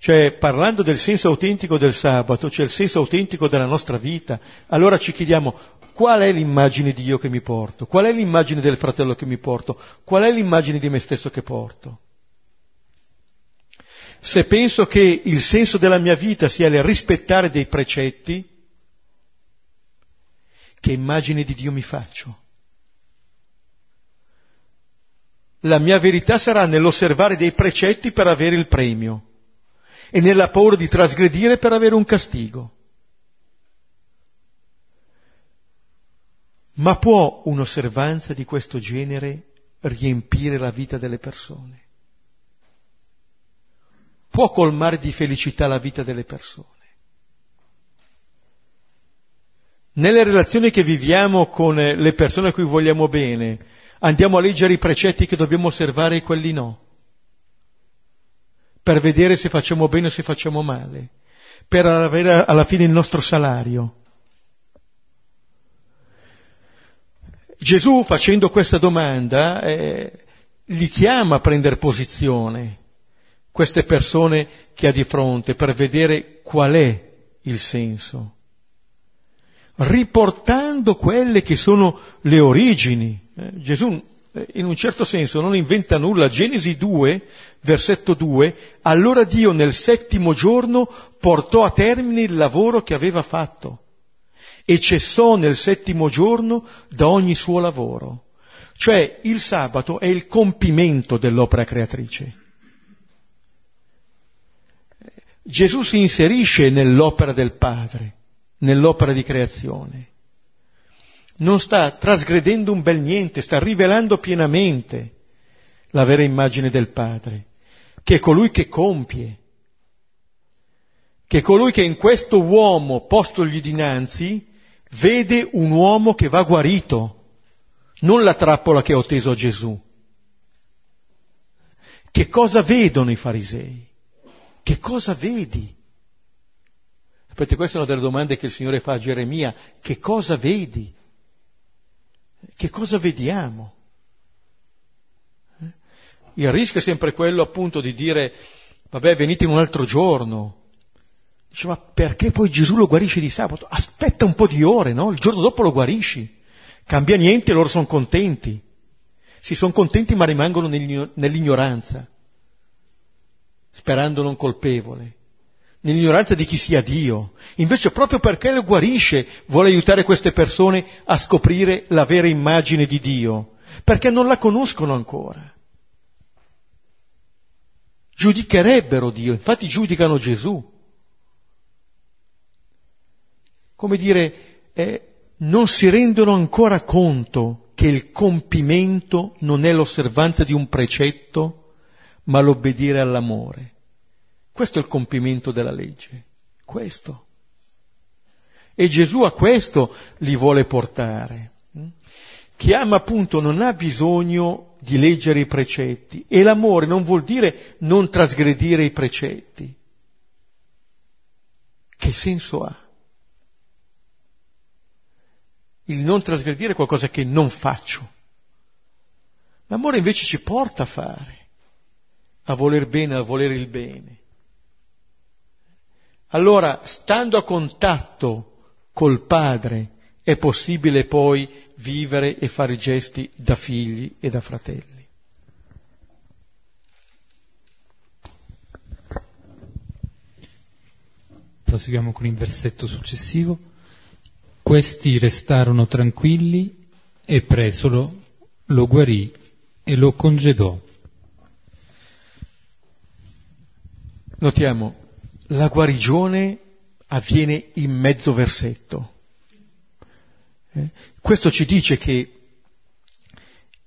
Cioè, parlando del senso autentico del sabato, c'è il senso autentico della nostra vita. Allora ci chiediamo, qual è l'immagine di Dio che mi porto? Qual è l'immagine del fratello che mi porto? Qual è l'immagine di me stesso che porto? Se penso che il senso della mia vita sia il rispettare dei precetti, che immagine di Dio mi faccio? La mia verità sarà nell'osservare dei precetti per avere il premio e nella paura di trasgredire per avere un castigo. Ma può un'osservanza di questo genere riempire la vita delle persone? Può colmare di felicità la vita delle persone? Nelle relazioni che viviamo con le persone a cui vogliamo bene, andiamo a leggere i precetti che dobbiamo osservare e quelli no, per vedere se facciamo bene o se facciamo male, per avere alla fine il nostro salario. Gesù facendo questa domanda eh, li chiama a prendere posizione queste persone che ha di fronte per vedere qual è il senso, riportando quelle che sono le origini eh, Gesù in un certo senso non inventa nulla. Genesi 2, versetto 2, allora Dio nel settimo giorno portò a termine il lavoro che aveva fatto e cessò nel settimo giorno da ogni suo lavoro. Cioè il sabato è il compimento dell'opera creatrice. Gesù si inserisce nell'opera del Padre, nell'opera di creazione non sta trasgredendo un bel niente, sta rivelando pienamente la vera immagine del Padre, che è colui che compie, che è colui che in questo uomo postogli dinanzi vede un uomo che va guarito, non la trappola che ho teso a Gesù. Che cosa vedono i farisei? Che cosa vedi? Sapete, questa è una delle domande che il Signore fa a Geremia. Che cosa vedi? Che cosa vediamo? Eh? Il rischio è sempre quello appunto di dire, vabbè, venite in un altro giorno. Dice, ma perché poi Gesù lo guarisce di sabato? Aspetta un po' di ore, no? Il giorno dopo lo guarisci. Cambia niente e loro sono contenti. Si sono contenti ma rimangono nell'ignoranza, sperando non colpevole nell'ignoranza di chi sia Dio. Invece proprio perché lo guarisce vuole aiutare queste persone a scoprire la vera immagine di Dio, perché non la conoscono ancora. giudicherebbero Dio, infatti giudicano Gesù. Come dire, eh, non si rendono ancora conto che il compimento non è l'osservanza di un precetto, ma l'obbedire all'amore. Questo è il compimento della legge. Questo. E Gesù a questo li vuole portare. Chi ama appunto non ha bisogno di leggere i precetti e l'amore non vuol dire non trasgredire i precetti. Che senso ha? Il non trasgredire è qualcosa che non faccio. L'amore invece ci porta a fare, a voler bene, a volere il bene. Allora, stando a contatto col Padre, è possibile poi vivere e fare gesti da figli e da fratelli. Proseguiamo con il versetto successivo. Questi restarono tranquilli e presolo lo guarì e lo congedò. Notiamo, la guarigione avviene in mezzo versetto. Eh? Questo ci dice che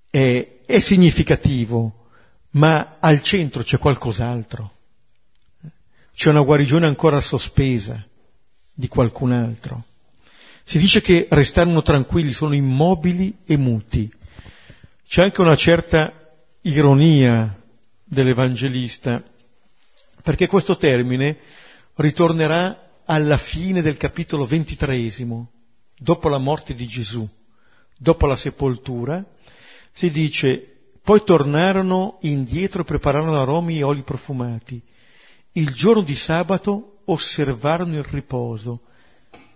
è, è, significativo, ma al centro c'è qualcos'altro. C'è una guarigione ancora sospesa di qualcun altro. Si dice che restarono tranquilli, sono immobili e muti. C'è anche una certa ironia dell'Evangelista perché questo termine ritornerà alla fine del capitolo ventitreesimo, dopo la morte di Gesù, dopo la sepoltura, si dice, poi tornarono indietro e prepararono aromi e oli profumati. Il giorno di sabato osservarono il riposo,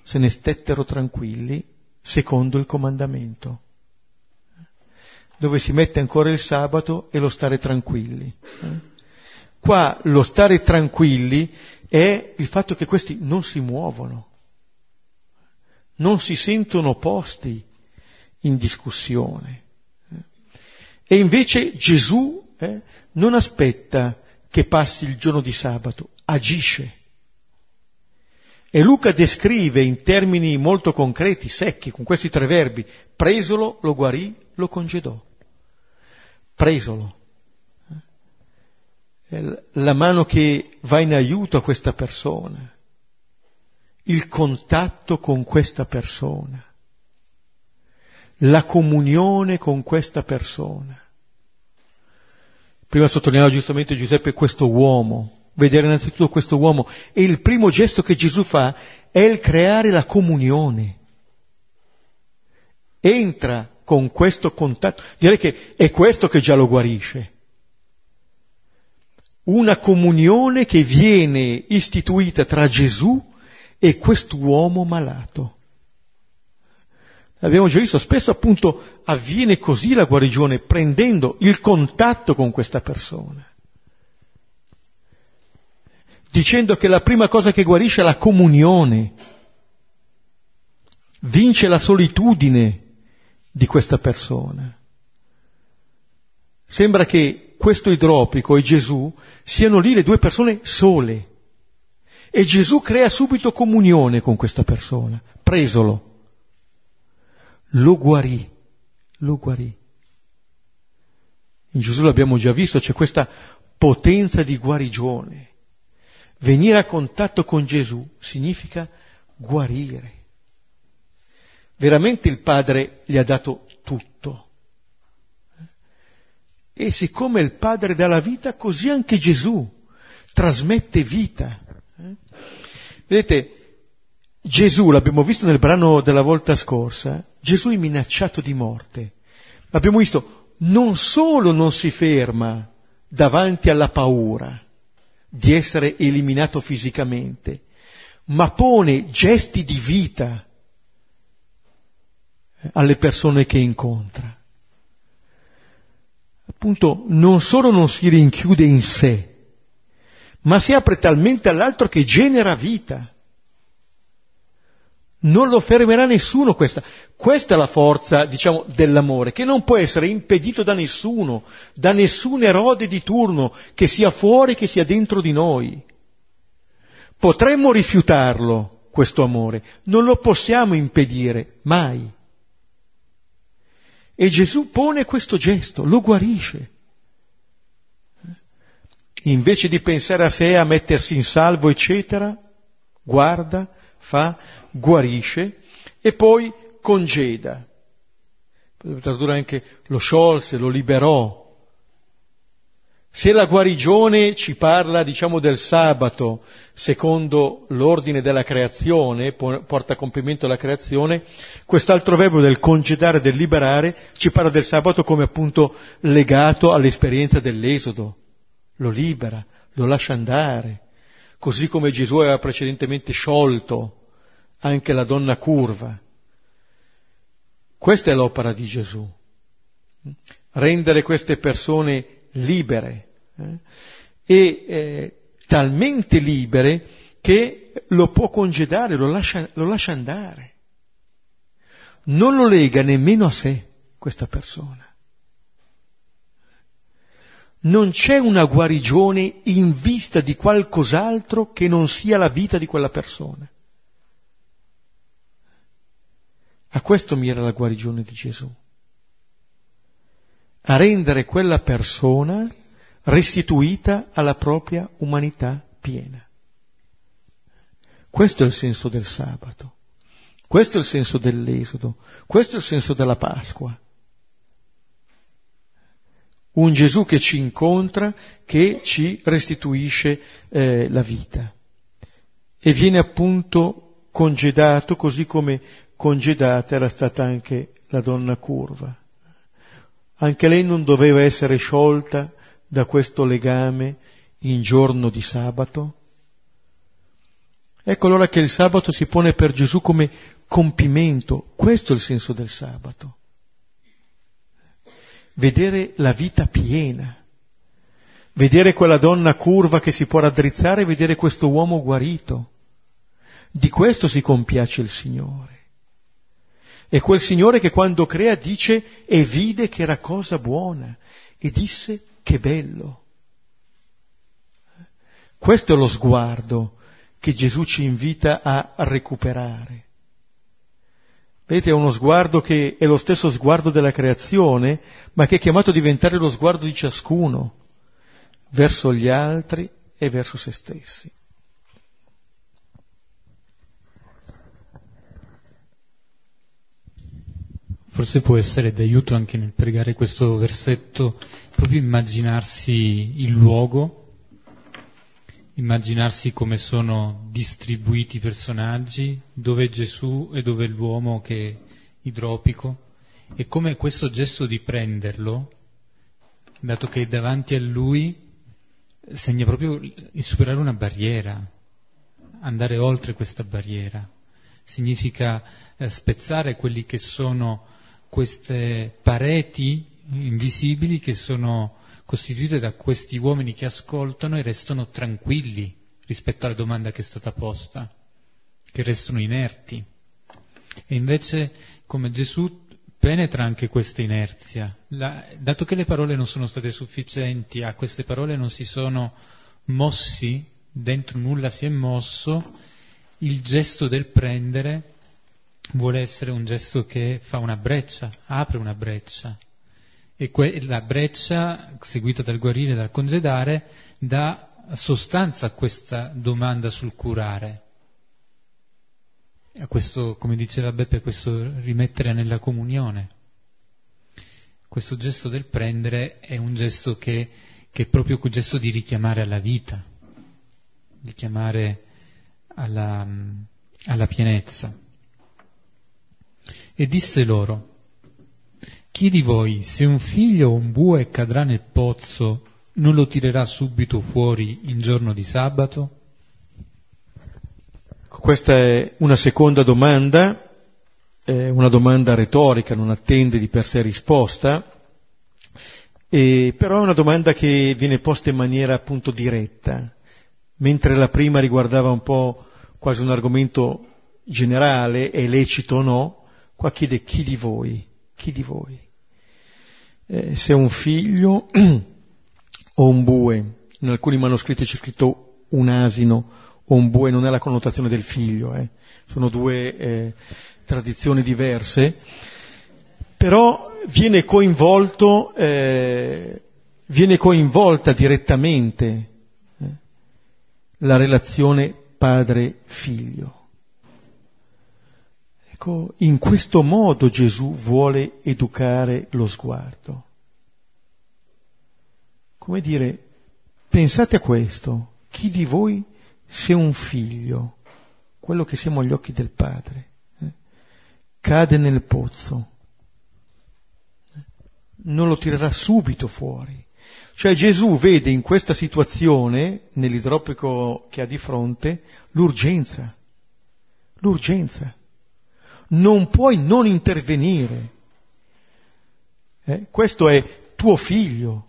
se ne stettero tranquilli, secondo il comandamento, dove si mette ancora il sabato e lo stare tranquilli. Qua lo stare tranquilli è il fatto che questi non si muovono, non si sentono posti in discussione. E invece Gesù eh, non aspetta che passi il giorno di sabato, agisce. E Luca descrive in termini molto concreti, secchi, con questi tre verbi, presolo, lo guarì, lo congedò. Presolo la mano che va in aiuto a questa persona, il contatto con questa persona, la comunione con questa persona. Prima sottolineava giustamente Giuseppe questo uomo, vedere innanzitutto questo uomo. E il primo gesto che Gesù fa è il creare la comunione. Entra con questo contatto, direi che è questo che già lo guarisce una comunione che viene istituita tra Gesù e quest'uomo malato. Abbiamo già visto, spesso appunto avviene così la guarigione, prendendo il contatto con questa persona, dicendo che la prima cosa che guarisce è la comunione, vince la solitudine di questa persona. Sembra che questo idropico e Gesù siano lì le due persone sole. E Gesù crea subito comunione con questa persona, presolo. Lo guarì, lo guarì. In Gesù l'abbiamo già visto, c'è questa potenza di guarigione. Venire a contatto con Gesù significa guarire. Veramente il Padre gli ha dato tutto. E siccome il Padre dà la vita, così anche Gesù trasmette vita. Eh? Vedete, Gesù, l'abbiamo visto nel brano della volta scorsa, Gesù è minacciato di morte. Abbiamo visto, non solo non si ferma davanti alla paura di essere eliminato fisicamente, ma pone gesti di vita alle persone che incontra appunto non solo non si rinchiude in sé, ma si apre talmente all'altro che genera vita. Non lo fermerà nessuno questa. Questa è la forza, diciamo, dell'amore, che non può essere impedito da nessuno, da nessun erode di turno, che sia fuori, che sia dentro di noi. Potremmo rifiutarlo, questo amore, non lo possiamo impedire, mai. E Gesù pone questo gesto, lo guarisce. Invece di pensare a sé, a mettersi in salvo, eccetera, guarda, fa, guarisce e poi congeda. Potrebbe tradurre anche lo sciolse, lo liberò. Se la guarigione ci parla, diciamo, del sabato, secondo l'ordine della creazione, porta a compimento la creazione, quest'altro verbo del congedare, del liberare, ci parla del sabato come appunto legato all'esperienza dell'esodo. Lo libera, lo lascia andare, così come Gesù aveva precedentemente sciolto anche la donna curva. Questa è l'opera di Gesù, rendere queste persone libere eh? e eh, talmente libere che lo può congedare, lo lascia, lo lascia andare. Non lo lega nemmeno a sé questa persona. Non c'è una guarigione in vista di qualcos'altro che non sia la vita di quella persona. A questo mira la guarigione di Gesù. A rendere quella persona restituita alla propria umanità piena. Questo è il senso del sabato, questo è il senso dell'esodo, questo è il senso della Pasqua. Un Gesù che ci incontra, che ci restituisce eh, la vita e viene appunto congedato così come congedata era stata anche la donna curva. Anche lei non doveva essere sciolta da questo legame in giorno di sabato. Ecco allora che il sabato si pone per Gesù come compimento, questo è il senso del sabato. Vedere la vita piena, vedere quella donna curva che si può raddrizzare, vedere questo uomo guarito. Di questo si compiace il Signore. È quel Signore che quando crea dice e vide che era cosa buona e disse che bello. Questo è lo sguardo che Gesù ci invita a recuperare. Vedete, è uno sguardo che è lo stesso sguardo della creazione, ma che è chiamato a diventare lo sguardo di ciascuno verso gli altri e verso se stessi. Forse può essere d'aiuto anche nel pregare questo versetto, proprio immaginarsi il luogo, immaginarsi come sono distribuiti i personaggi, dove è Gesù e dove è l'uomo che è idropico, e come questo gesto di prenderlo, dato che è davanti a lui, segna proprio il superare una barriera, andare oltre questa barriera. Significa eh, spezzare quelli che sono queste pareti invisibili che sono costituite da questi uomini che ascoltano e restano tranquilli rispetto alla domanda che è stata posta, che restano inerti. E invece, come Gesù penetra anche questa inerzia, la, dato che le parole non sono state sufficienti, a queste parole non si sono mossi, dentro nulla si è mosso, il gesto del prendere vuole essere un gesto che fa una breccia, apre una breccia. E que- la breccia, seguita dal guarire, dal congedare, dà sostanza a questa domanda sul curare. A questo, come diceva Beppe, questo rimettere nella comunione. Questo gesto del prendere è un gesto che, che è proprio quel gesto di richiamare alla vita, richiamare alla, alla pienezza. E disse loro, chi di voi, se un figlio o un bue cadrà nel pozzo, non lo tirerà subito fuori in giorno di sabato? Questa è una seconda domanda, è una domanda retorica, non attende di per sé risposta, e però è una domanda che viene posta in maniera appunto diretta, mentre la prima riguardava un po' quasi un argomento generale, è lecito o no, qua chiede chi di voi, chi di voi. Eh, se un figlio o un bue, in alcuni manoscritti c'è scritto un asino o un bue, non è la connotazione del figlio, eh. sono due eh, tradizioni diverse, però viene coinvolto, eh, viene coinvolta direttamente eh, la relazione padre-figlio. Ecco, in questo modo Gesù vuole educare lo sguardo. Come dire, pensate a questo, chi di voi se un figlio, quello che siamo agli occhi del Padre, eh, cade nel pozzo, eh, non lo tirerà subito fuori. Cioè Gesù vede in questa situazione, nell'idropico che ha di fronte, l'urgenza. L'urgenza. Non puoi non intervenire. Eh? Questo è tuo figlio.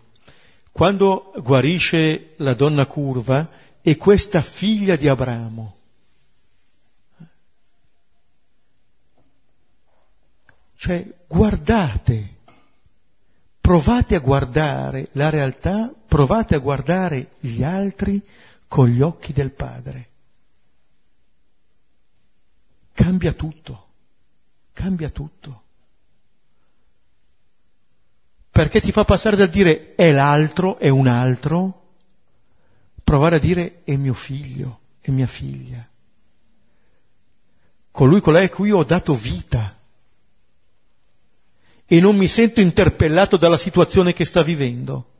Quando guarisce la donna curva, è questa figlia di Abramo. Cioè, guardate provate a guardare la realtà, provate a guardare gli altri con gli occhi del Padre. Cambia tutto, cambia tutto. Perché ti fa passare dal dire è l'altro, è un altro, provare a dire è mio figlio, è mia figlia. Colui con lei cui ho dato vita e non mi sento interpellato dalla situazione che sta vivendo.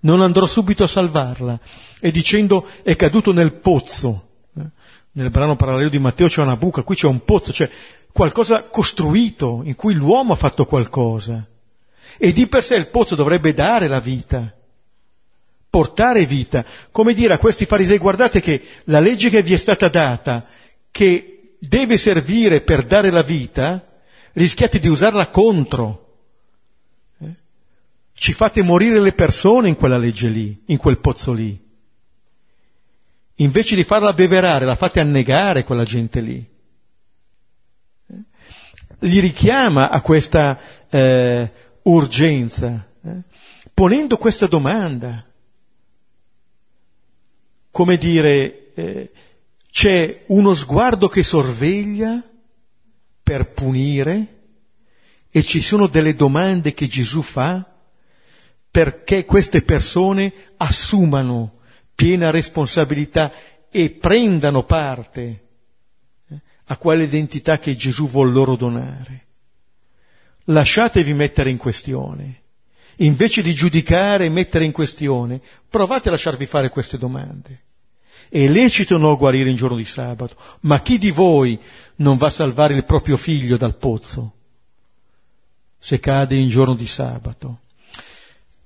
Non andrò subito a salvarla e dicendo è caduto nel pozzo. Eh, nel brano parallelo di Matteo c'è una buca, qui c'è un pozzo, cioè qualcosa costruito in cui l'uomo ha fatto qualcosa. E di per sé il pozzo dovrebbe dare la vita, portare vita. Come dire a questi farisei, guardate che la legge che vi è stata data, che deve servire per dare la vita, rischiate di usarla contro. Eh? Ci fate morire le persone in quella legge lì, in quel pozzo lì. Invece di farla beverare, la fate annegare quella gente lì. Eh? Li richiama a questa eh, urgenza, eh? ponendo questa domanda. Come dire, eh, c'è uno sguardo che sorveglia per punire e ci sono delle domande che Gesù fa perché queste persone assumano piena responsabilità e prendano parte eh, a quell'identità che Gesù vuol loro donare. Lasciatevi mettere in questione. Invece di giudicare e mettere in questione, provate a lasciarvi fare queste domande. È lecito non guarire in giorno di sabato, ma chi di voi non va a salvare il proprio figlio dal pozzo se cade in giorno di sabato?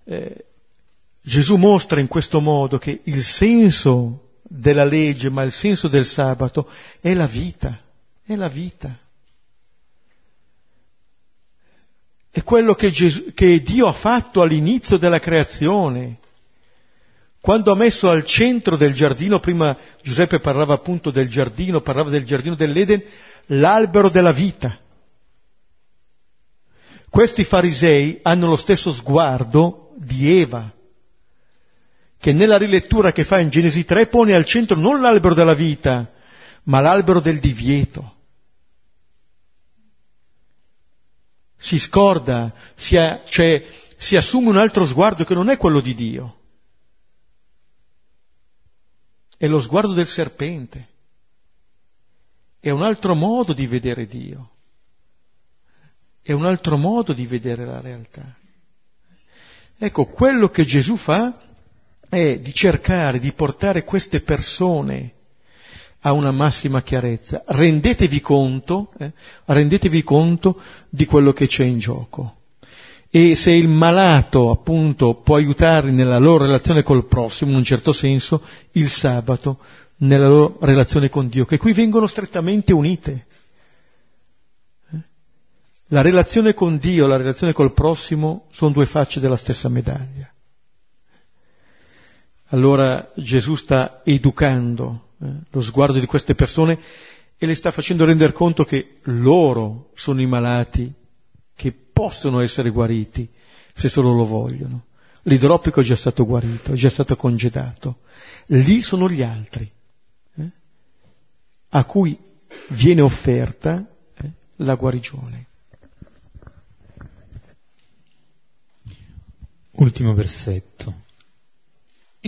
Eh, Gesù mostra in questo modo che il senso della legge, ma il senso del sabato è la vita, è la vita. È quello che, Gesù, che Dio ha fatto all'inizio della creazione quando ha messo al centro del giardino, prima Giuseppe parlava appunto del giardino, parlava del giardino dell'Eden, l'albero della vita. Questi farisei hanno lo stesso sguardo di Eva, che nella rilettura che fa in Genesi 3 pone al centro non l'albero della vita, ma l'albero del divieto. Si scorda, si, ha, cioè, si assume un altro sguardo che non è quello di Dio. È lo sguardo del serpente. È un altro modo di vedere Dio. È un altro modo di vedere la realtà. Ecco, quello che Gesù fa è di cercare di portare queste persone a una massima chiarezza. Rendetevi conto, eh, rendetevi conto di quello che c'è in gioco e se il malato appunto può aiutarli nella loro relazione col prossimo, in un certo senso, il sabato nella loro relazione con Dio, che qui vengono strettamente unite. Eh? La relazione con Dio e la relazione col prossimo sono due facce della stessa medaglia. Allora Gesù sta educando eh, lo sguardo di queste persone e le sta facendo rendere conto che loro sono i malati che possono essere guariti se solo lo vogliono. L'idropico è già stato guarito, è già stato congedato. Lì sono gli altri eh, a cui viene offerta eh, la guarigione. Ultimo versetto.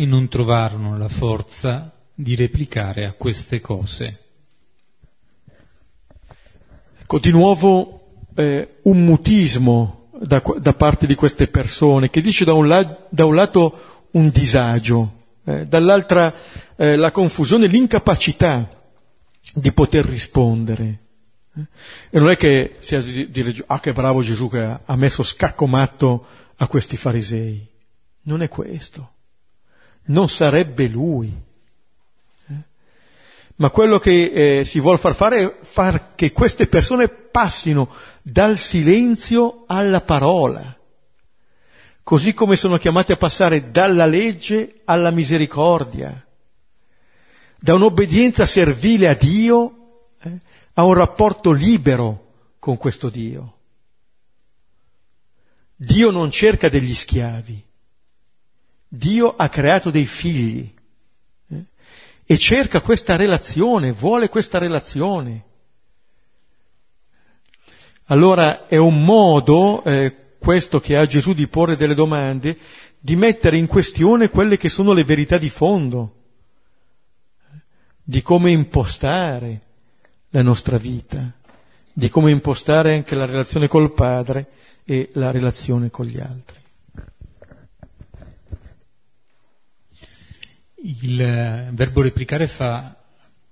E non trovarono la forza di replicare a queste cose. Ecco, di nuovo eh, un mutismo da, da, parte di queste persone che dice da un, la, da un lato un disagio, eh, dall'altra eh, la confusione, l'incapacità di poter rispondere. Eh. E non è che sia di dire, ah che bravo Gesù che ha, ha messo scacco matto a questi farisei. Non è questo. Non sarebbe lui. Eh. Ma quello che eh, si vuole far fare è far che queste persone passino dal silenzio alla parola, così come sono chiamate a passare dalla legge alla misericordia, da un'obbedienza servile a Dio eh, a un rapporto libero con questo Dio. Dio non cerca degli schiavi, Dio ha creato dei figli eh, e cerca questa relazione, vuole questa relazione. Allora è un modo, eh, questo che ha Gesù di porre delle domande, di mettere in questione quelle che sono le verità di fondo, di come impostare la nostra vita, di come impostare anche la relazione col Padre e la relazione con gli altri. Il eh, verbo replicare fa,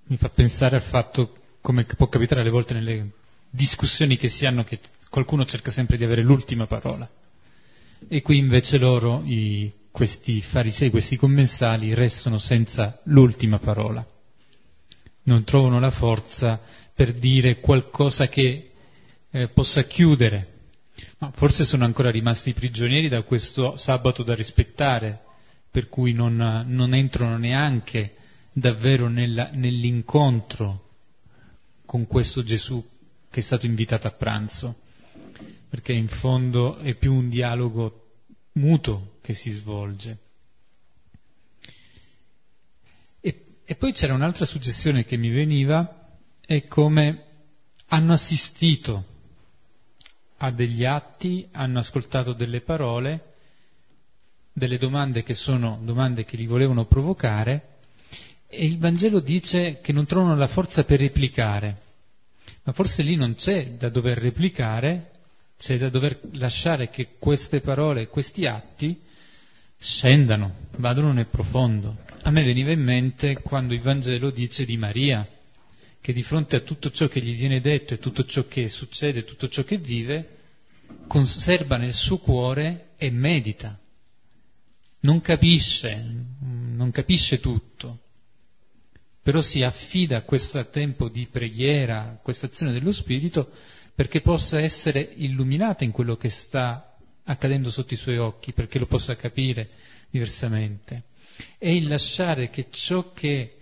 mi fa pensare al fatto, come può capitare alle volte nelle discussioni che si hanno, che qualcuno cerca sempre di avere l'ultima parola. E qui invece loro, i, questi farisei, questi commensali, restano senza l'ultima parola. Non trovano la forza per dire qualcosa che eh, possa chiudere ma forse sono ancora rimasti prigionieri da questo sabato da rispettare, per cui non, non entrano neanche davvero nella, nell'incontro con questo Gesù che è stato invitato a pranzo, perché in fondo è più un dialogo muto che si svolge. E, e poi c'era un'altra suggestione che mi veniva, è come hanno assistito a degli atti, hanno ascoltato delle parole, delle domande che sono domande che li volevano provocare e il Vangelo dice che non trovano la forza per replicare. Ma forse lì non c'è da dover replicare, c'è da dover lasciare che queste parole, questi atti scendano, vadano nel profondo. A me veniva in mente quando il Vangelo dice di Maria, che di fronte a tutto ciò che gli viene detto e tutto ciò che succede, tutto ciò che vive, conserva nel suo cuore e medita. Non capisce, non capisce tutto, però si affida a questo tempo di preghiera, a questa azione dello Spirito, perché possa essere illuminata in quello che sta accadendo sotto i suoi occhi, perché lo possa capire diversamente. E il lasciare che ciò che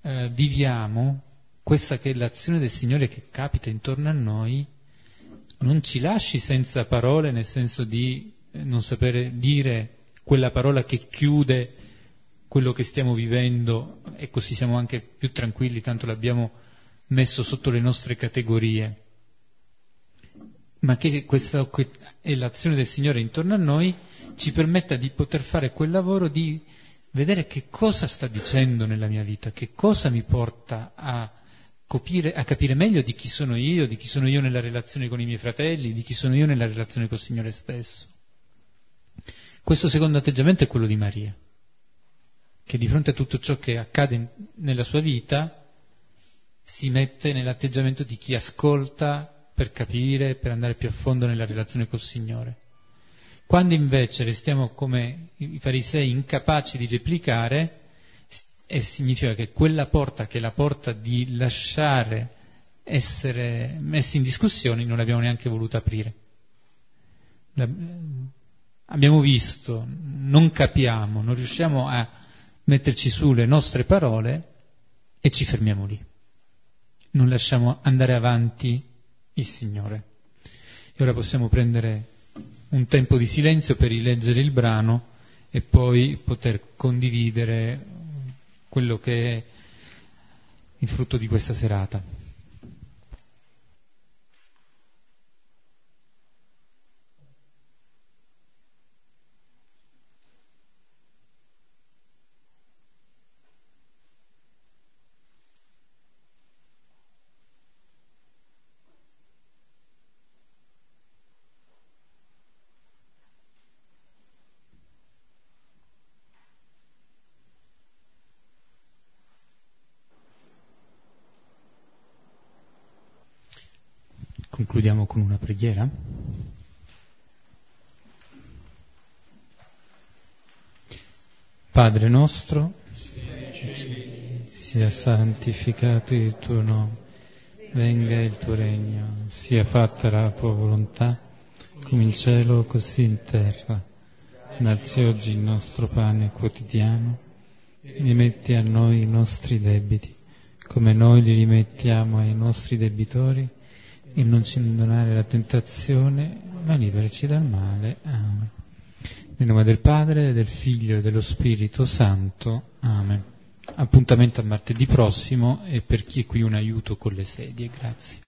eh, viviamo questa che è l'azione del Signore che capita intorno a noi, non ci lasci senza parole, nel senso di eh, non sapere dire quella parola che chiude quello che stiamo vivendo e così siamo anche più tranquilli, tanto l'abbiamo messo sotto le nostre categorie. Ma che questa è l'azione del Signore intorno a noi, ci permetta di poter fare quel lavoro di vedere che cosa sta dicendo nella mia vita, che cosa mi porta a Copire, a capire meglio di chi sono io, di chi sono io nella relazione con i miei fratelli, di chi sono io nella relazione col Signore stesso. Questo secondo atteggiamento è quello di Maria, che di fronte a tutto ciò che accade nella sua vita si mette nell'atteggiamento di chi ascolta per capire, per andare più a fondo nella relazione col Signore. Quando invece restiamo come i farisei incapaci di replicare, significa che quella porta, che è la porta di lasciare essere messi in discussione, non l'abbiamo neanche voluto aprire. Abbiamo visto, non capiamo, non riusciamo a metterci su le nostre parole e ci fermiamo lì. Non lasciamo andare avanti il Signore. E ora possiamo prendere un tempo di silenzio per rileggere il brano e poi poter condividere quello che è il frutto di questa serata. Concludiamo con una preghiera. Padre nostro, sia santificato il tuo nome, venga il tuo regno, sia fatta la tua volontà, come in cielo così in terra. Dazzi oggi il nostro pane quotidiano, rimetti a noi i nostri debiti, come noi li rimettiamo ai nostri debitori, e non ci abbandonare la tentazione, ma liberaci dal male. Amen. Nel nome del Padre, del Figlio e dello Spirito Santo. Amen. Appuntamento a martedì prossimo e per chi è qui un aiuto con le sedie. Grazie.